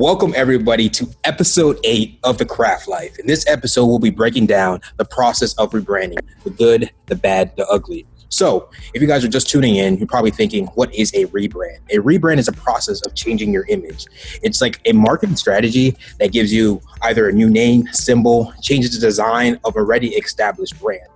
Welcome, everybody, to episode eight of The Craft Life. In this episode, we'll be breaking down the process of rebranding the good, the bad, the ugly. So, if you guys are just tuning in, you're probably thinking, what is a rebrand? A rebrand is a process of changing your image. It's like a marketing strategy that gives you either a new name, symbol, changes the design of a already established brand.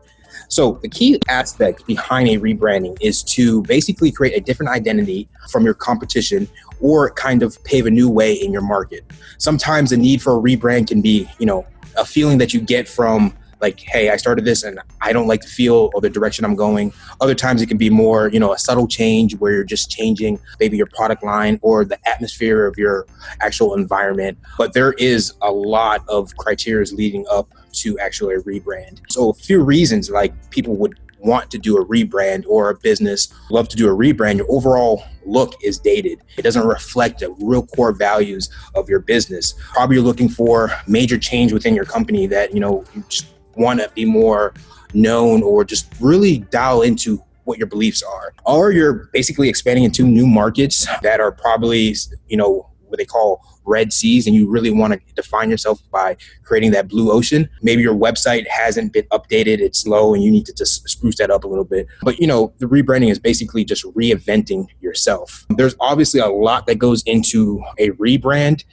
So the key aspect behind a rebranding is to basically create a different identity from your competition or kind of pave a new way in your market. Sometimes the need for a rebrand can be, you know, a feeling that you get from like, hey, I started this and I don't like the feel or the direction I'm going. Other times it can be more, you know, a subtle change where you're just changing maybe your product line or the atmosphere of your actual environment. But there is a lot of criteria leading up to actually rebrand. So a few reasons like people would want to do a rebrand or a business love to do a rebrand, your overall look is dated. It doesn't reflect the real core values of your business. Probably you're looking for major change within your company that, you know, you just want to be more known or just really dial into what your beliefs are. Or you're basically expanding into new markets that are probably, you know, what they call red seas and you really want to define yourself by creating that blue ocean. Maybe your website hasn't been updated it's slow and you need to just spruce that up a little bit. But you know the rebranding is basically just reinventing yourself. There's obviously a lot that goes into a rebrand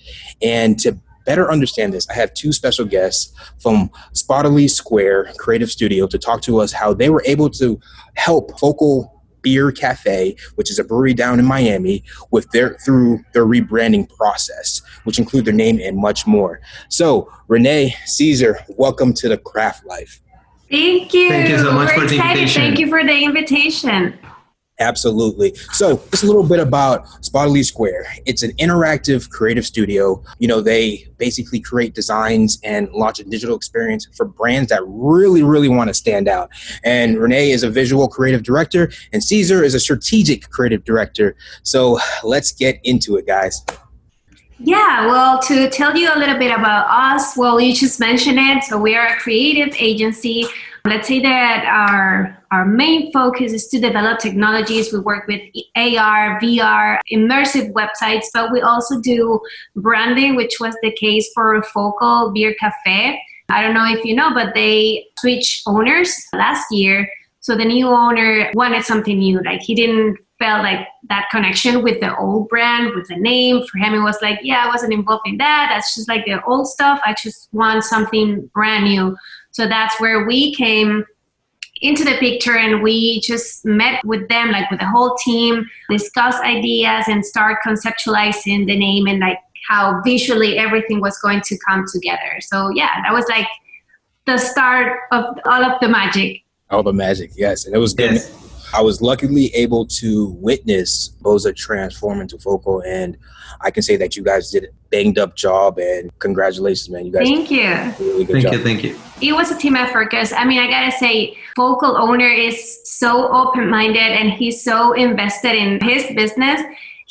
and to better understand this, I have two special guests from Spotdly Square Creative Studio to talk to us how they were able to help Focal Beer Cafe, which is a brewery down in Miami, with their through their rebranding process, which include their name and much more. So, Renée César, welcome to the Craft Life. Thank you. Thank you so much We're for the excited. invitation. Thank you for the invitation. Absolutely. So, just a little bit about Spotdly Square. It's an interactive creative studio. You know, they basically create designs and launch a digital experience for brands that really, really want to stand out. And Renée is a visual creative director, and César is a strategic creative director. So, let's get into it, guys. Yeah, well, to tell you a little bit about us, well, you just mentioned it. So, we are a creative agency Let's say that our our main focus is to develop technologies. We work with AR, VR, immersive websites, but we also do branding, which was the case for Focal Beer Cafe. I don't know if you know, but they switched owners last year. So the new owner wanted something new. Like he didn't felt like that connection with the old brand, with the name. For him, it was like, yeah, I wasn't involved in that. That's just like the old stuff. I just want something brand new. So that's where we came into the picture and we just met with them, like with the whole team, discuss ideas and start conceptualizing the name and like how visually everything was going to come together. So yeah, that was like the start of all of the magic. All the magic, yes. And it was good. Yes. I was luckily able to witness Bousa transform into Focal, and I can say that you guys did a banged up job. And congratulations, man! You guys, thank you, really thank job. you, thank you. It was a team effort because I mean, I gotta say, Focal owner is so open minded and he's so invested in his business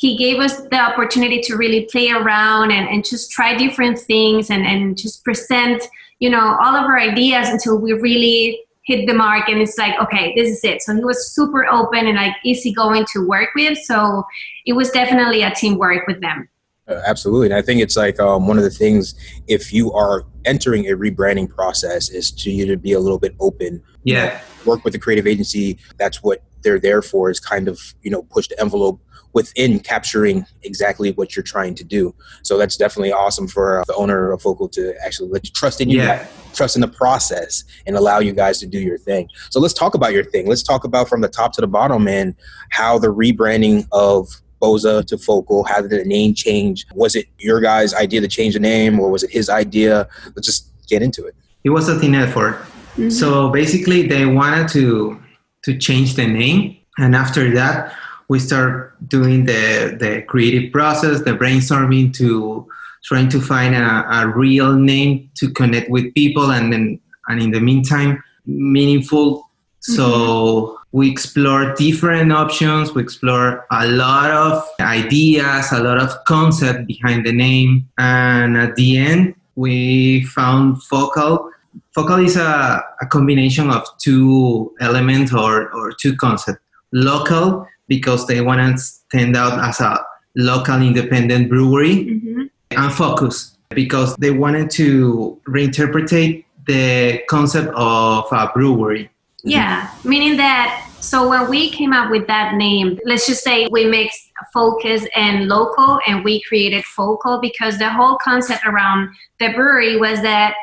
he gave us the opportunity to really play around and, and just try different things and, and just present you know all of our ideas until we really hit the mark and it's like okay this is it. So he was super open and like easygoing to work with. So it was definitely a teamwork with them. Uh, absolutely. And i think it's like um, one of the things if you are entering a rebranding process is to you to be a little bit open. Yeah. Work with the creative agency. That's what they're there for is kind of you know push the envelope within capturing exactly what you're trying to do. So that's definitely awesome for uh, the owner of Focal to actually let you trust in you, yeah. trust in the process, and allow you guys to do your thing. So let's talk about your thing. Let's talk about from the top to the bottom and how the rebranding of Bousa to Focal? How did the name change? Was it your guys' idea to change the name, or was it his idea? Let's just get into it. It was a team effort. Mm-hmm. So basically, they wanted to to change the name, and after that, we start doing the, the creative process, the brainstorming to trying to find a, a real name to connect with people and then and in the meantime meaningful. So mm-hmm. we explore different options, we explore a lot of ideas, a lot of concept behind the name. And at the end we found focal. Focal is a, a combination of two elements or, or two concepts. Local because they want to stand out as a local independent brewery. Mm-hmm. unfocused because they wanted to reinterpret the concept of a brewery. Yeah, meaning that so when we came up with that name, let's just say we mixed focus and local and we created focal because the whole concept around the brewery was that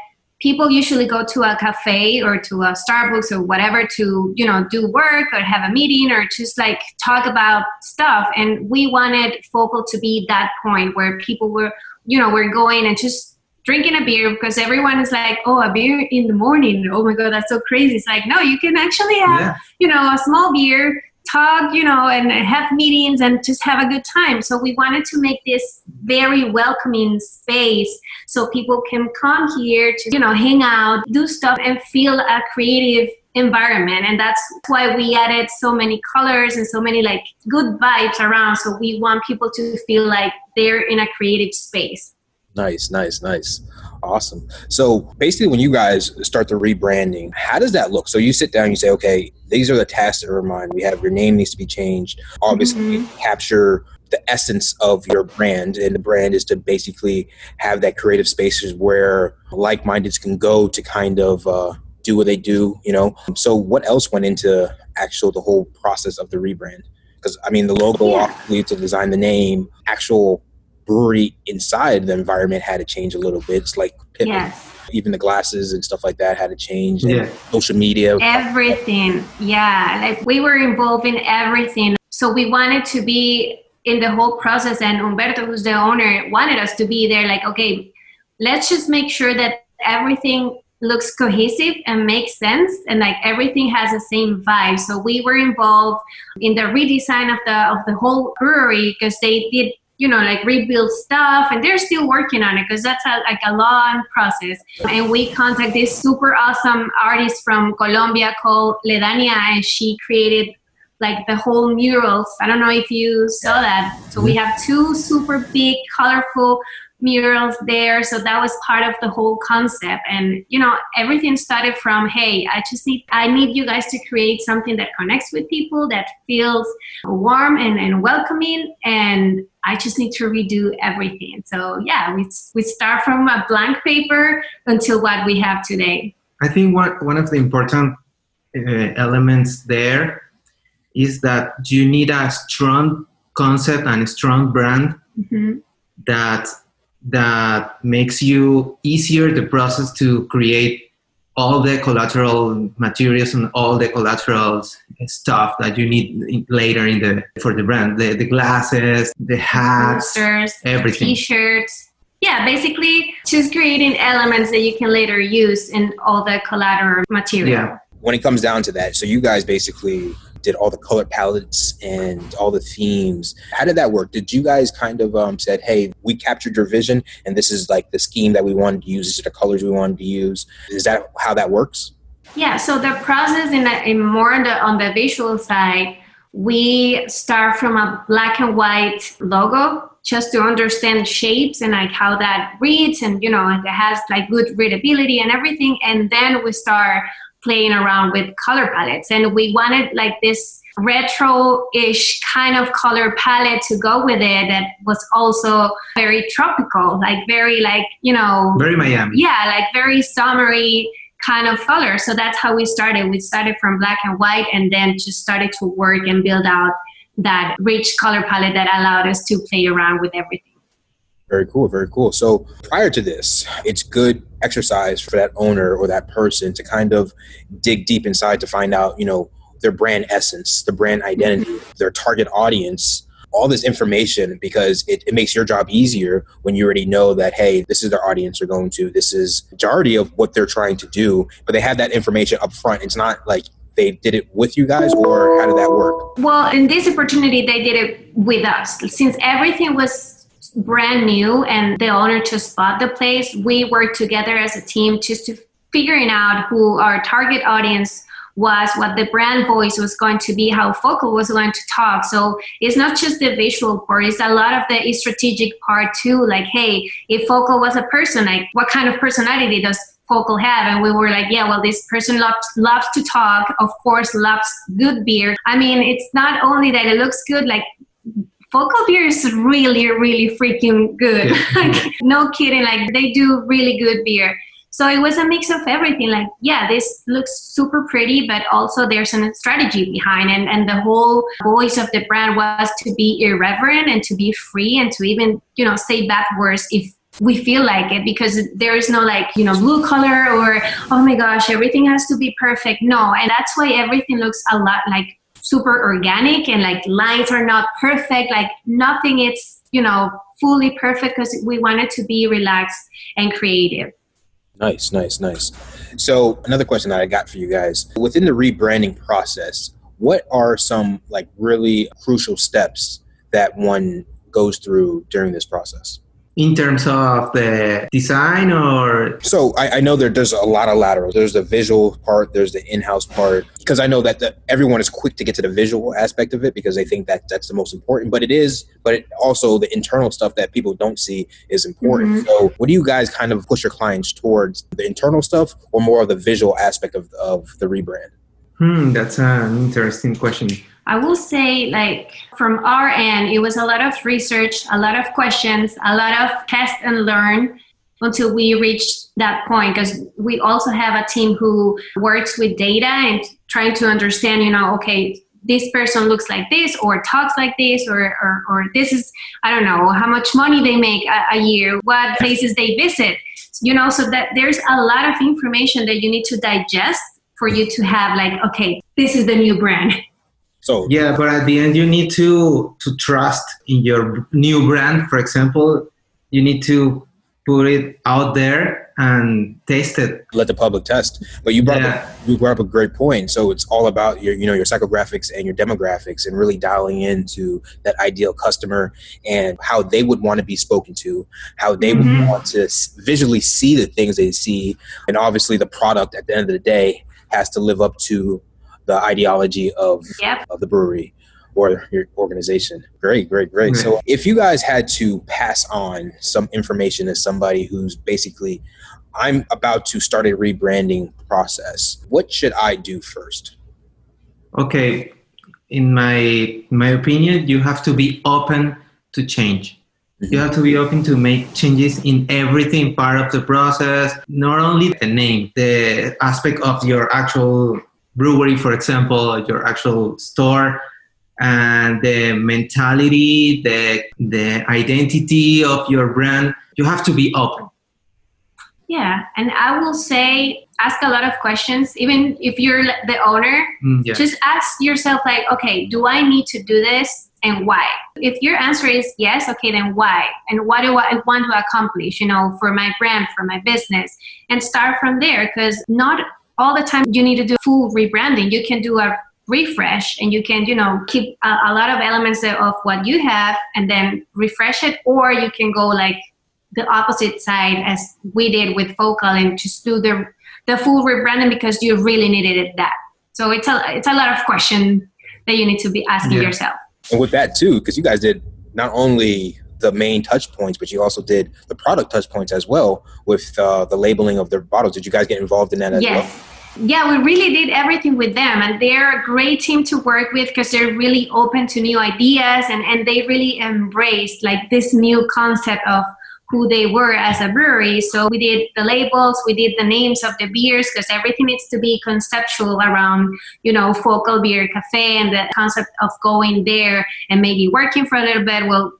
people usually go to a cafe or to a starbucks or whatever to you know do work or have a meeting or just like talk about stuff. And we wanted focal to be that point where people were you know were going and just drinking a beer because everyone is like oh a beer in the morning. Oh my god that's so crazy. It's like no you can actually have yeah. you know a small beer talk, you know, and have meetings and just have a good time. So we wanted to make this very welcoming space so people can come here to, you know, hang out, do stuff and feel a creative environment. And that's why we added so many colors and so many like good vibes around. So we want people to feel like they're in a creative space nice nice nice Awesome. So basically, when you guys start the rebranding, how does that look? So you sit down, you say, okay, these are the tasks that are mine. We have your name needs to be changed. Obviously, mm-hmm. capture the essence of your brand, and the brand is to basically have that creative spaces where like-mindeds can go to kind of uh, do what they do. You know. So what else went into actual the whole process of the rebrand? Because I mean, the logo, yeah. obviously, to design the name, actual brewery inside the environment had to change a little bit. It's like yes. even the glasses and stuff like that had to change. Yeah. social media. Everything. Yeah. Like we were involved in everything. So we wanted to be in the whole process and Humberto, who's the owner, wanted us to be there like, okay, let's just make sure that everything looks cohesive and makes sense and like everything has the same vibe so we were involved in the redesign of the of the whole brewery because they did you know like rebuild stuff and they're still working on it because that's a, like a long process. And we contact this super awesome artist from colombia called ledania and she created like the whole murals. I don't know if you saw that. So we mm-hmm. have two super big colorful murals there. So that was part of the whole concept. And you know everything started from hey i just need i need you guys to create something that connects with people that feels warm and, and welcoming. And i just need to redo everything. So yeah we, we start from a blank paper until what we have today. I think one, one of the important uh, elements there is that you need a strong concept and a strong brand mm-hmm. that that makes you easier the process to create all the collateral materials and all the collateral stuff that you need later in the for the brand. The, the glasses the hats Posters, everything. T-shirts. Yeah basically just creating elements that you can later use in all the collateral material. Yeah. When it comes down to that so you guys basically did all the color palettes and all the themes. How did that work? Did you guys kind of um, said, "Hey, we captured your vision, and this is like the scheme that we wanted to use. These are the colors we wanted to use." Is that how that works? Yeah. So the process in, a, in more on the on the visual side, we start from a black and white logo just to understand shapes and like how that reads and you know it has like good readability and everything and then we start playing around with color palettes. And we wanted like this retro-ish kind of color palette to go with it that was also very tropical like very like you know very miami. Yeah like very summery kind of color. So that's how we started. We started from black and white and then just started to work and build out that rich color palette that allowed us to play around with everything. Very cool, very cool. So prior to this, it's good exercise for that owner or that person to kind of dig deep inside to find out, you know, their brand essence, the brand identity, mm-hmm. their target audience, all this information because it, it makes your job easier when you already know that, hey, this is their audience they're going to, this is majority of what they're trying to do, but they have that information up front. It's not like they did it with you guys or how did that work? Well, in this opportunity, they did it with us. Since everything was brand new and the owner just bought the place, we worked together as a team just to figuring out who our target audience was, what the brand voice was going to be, how Focal was going to talk. So it's not just the visual part, it's a lot of the strategic part too. Like, hey, if Focal was a person, like what kind of personality does Focal have? And we were like, yeah, well, this person loves, loves to talk, of course, loves good beer. I mean, it's not only that it looks good, like Focal beer is really, really freaking good. like, no kidding. Like they do really good beer. So it was a mix of everything. Like, yeah, this looks super pretty, but also there's a strategy behind it. And the whole voice of the brand was to be irreverent and to be free and to even, you know, say bad words if we feel like it because there is no like you know blue color or oh my gosh everything has to be perfect no and that's why everything looks a lot like super organic and like lines are not perfect like nothing it's you know fully perfect because we want it to be relaxed and creative. Nice nice nice. So another question that i got for you guys. Within the rebranding process what are some like really crucial steps that one goes through during this process in terms of the design or? So I, I, know there, there's a lot of lateral there's the visual part there's the in-house part. Because i know that the, everyone is quick to get to the visual aspect of it because they think that that's the most important but it is but it also the internal stuff that people don't see is important. Mm-hmm. so what do you guys kind of push your clients towards the internal stuff or more of the visual aspect of, of the rebrand? Hmm that's an interesting question I will say, like, from our end, it was a lot of research, a lot of questions, a lot of test and learn until we reached that point because we also have a team who works with data and trying to understand, you know, okay, this person looks like this or talks like this or, or, or this is, I don't know, how much money they make a, a year, what places they visit, you know, so that there's a lot of information that you need to digest for you to have like, okay, this is the new brand so yeah, but at the end you need to to trust in your new brand. For example, you need to put it out there and taste it. Let the public test. But you brought yeah. up, you brought up a great point. So it's all about your you know your psychographics and your demographics and really dialing into that ideal customer and how they would want to be spoken to, how they mm-hmm. would want to visually see the things they see, and obviously the product at the end of the day has to live up to the ideology of, yep. of the brewery or your organization. Great, great, great. Mm-hmm. So if you guys had to pass on some information to somebody who's basically, I'm about to start a rebranding process, what should I do first? Okay, in my my opinion, you have to be open to change. Mm-hmm. You have to be open to make changes in everything part of the process, not only the name, the aspect of your actual brewery, for example, your actual store, and the mentality, the the identity of your brand, you have to be open. Yeah, and I will say ask a lot of questions even if you're the owner mm, yeah. just ask yourself like okay do i need to do this and why if your answer is yes okay then why and what do i want to accomplish you know for my brand for my business and start from there because not all the time you need to do full rebranding. You can do a refresh and you can you know keep a, a, lot of elements of what you have and then refresh it or you can go like the opposite side as we did with focal and just do the the full rebranding because you really needed it that so it's a it's a lot of question that you need to be asking yeah. yourself and with that too because you guys did not only the main touch points, but you also did the product touch points as well with uh, the labeling of the bottles. Did you guys get involved in that as yes. well? Yeah, we really did everything with them, and they're a great team to work with because they're really open to new ideas and, and they really embraced like this new concept of who they were as a brewery. So we did the labels, we did the names of the beers because everything needs to be conceptual around, you know, Focal Beer Cafe and the concept of going there and maybe working for a little bit. Well,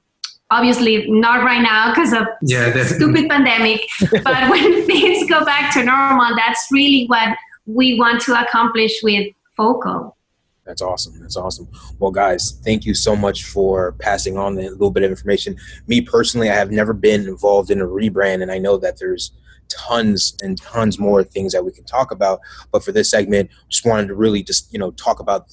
obviously not right now because of yeah, stupid pandemic but when things go back to normal that's really what we want to accomplish with focal. That's awesome. That's awesome. Well guys thank you so much for passing on a little bit of information. Me personally i have never been involved in a rebrand and i know that there's tons and tons more things that we can talk about. But for this segment just wanted to really just you know talk about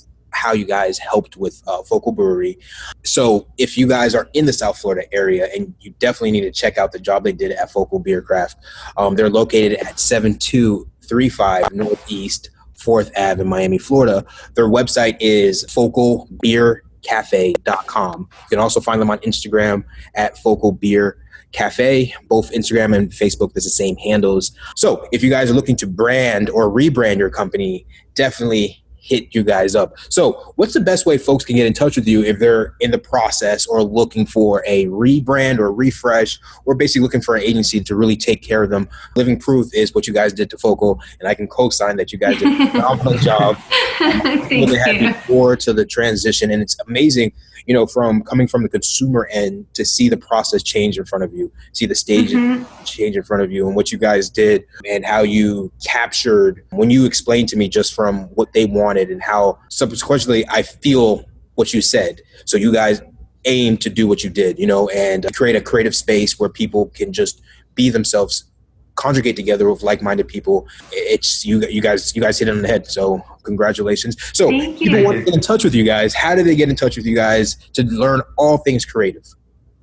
how you guys helped with uh, Focal Brewery. So if you guys are in the South Florida area, and you definitely need to check out the job they did at Focal Beer Craft. Um, they're located at 7235 Northeast 4th Ave in Miami, Florida. Their website is focalbeercafe.com. You can also find them on Instagram at Focal Beer Cafe. Both Instagram and Facebook, there's the same handles. So if you guys are looking to brand or rebrand your company, definitely hit you guys up. So, what's the best way folks can get in touch with you if they're in the process or looking for a rebrand or refresh or basically looking for an agency to really take care of them? Living proof is what you guys did to Focal, and I can co-sign that you guys did a phenomenal job. Thank really had you. before to the transition, and it's amazing, you know, from coming from the consumer end to see the process change in front of you, see the stage Mhm. change in front of you, and what you guys did, and how you captured when you explained to me just from what they wanted, and how subsequently I feel what you said. So you guys aim to do what you did, you know, and create a creative space where people can just be themselves conjugate together with like-minded people it's you you guys you guys hit it on the head so congratulations so Thank people you. want to get in touch with you guys how do they get in touch with you guys to learn all things creative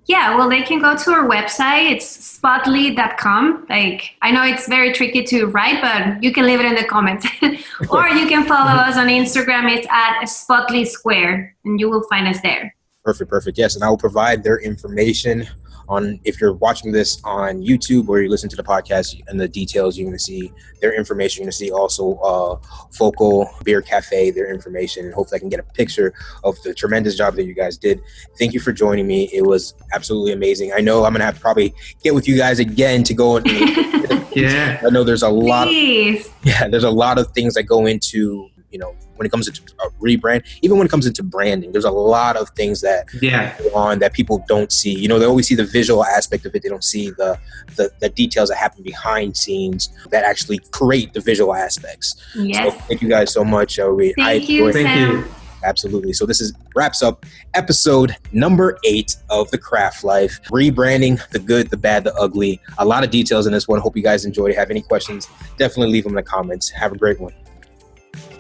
Yeah, well, they can go to our website. It's spotdly.com. Like, I know it's very tricky to write, but you can leave it in the comments. or you can follow us on Instagram. It's at Spotdly Square, and you will find us there. perfect perfect yes and i will provide their information on if you're watching this on youtube or you listen to the podcast and the details you're going to see their information you're going to see also uh focal beer cafe their information and hopefully i can get a picture of the tremendous job that you guys did thank you for joining me it was absolutely amazing i know i'm going to have to probably get with you guys again to go and Yeah. i know there's a lot Please. yeah there's a lot of things that go into you know when it comes to a rebrand even when it comes into branding there's a lot of things that Yeah. go on that people don't see. You know they always see the visual aspect of it. They don't see the the, the details that happen behind scenes that actually create the visual aspects. So thank you guys so much uh, we, I Thank you, enjoyed- Thank Sam. you. absolutely. So this is wraps up episode number eight of the craft life rebranding the good the bad the ugly. A lot of details in this one. Hope you guys enjoyed have any questions definitely leave them in the comments. Have a great one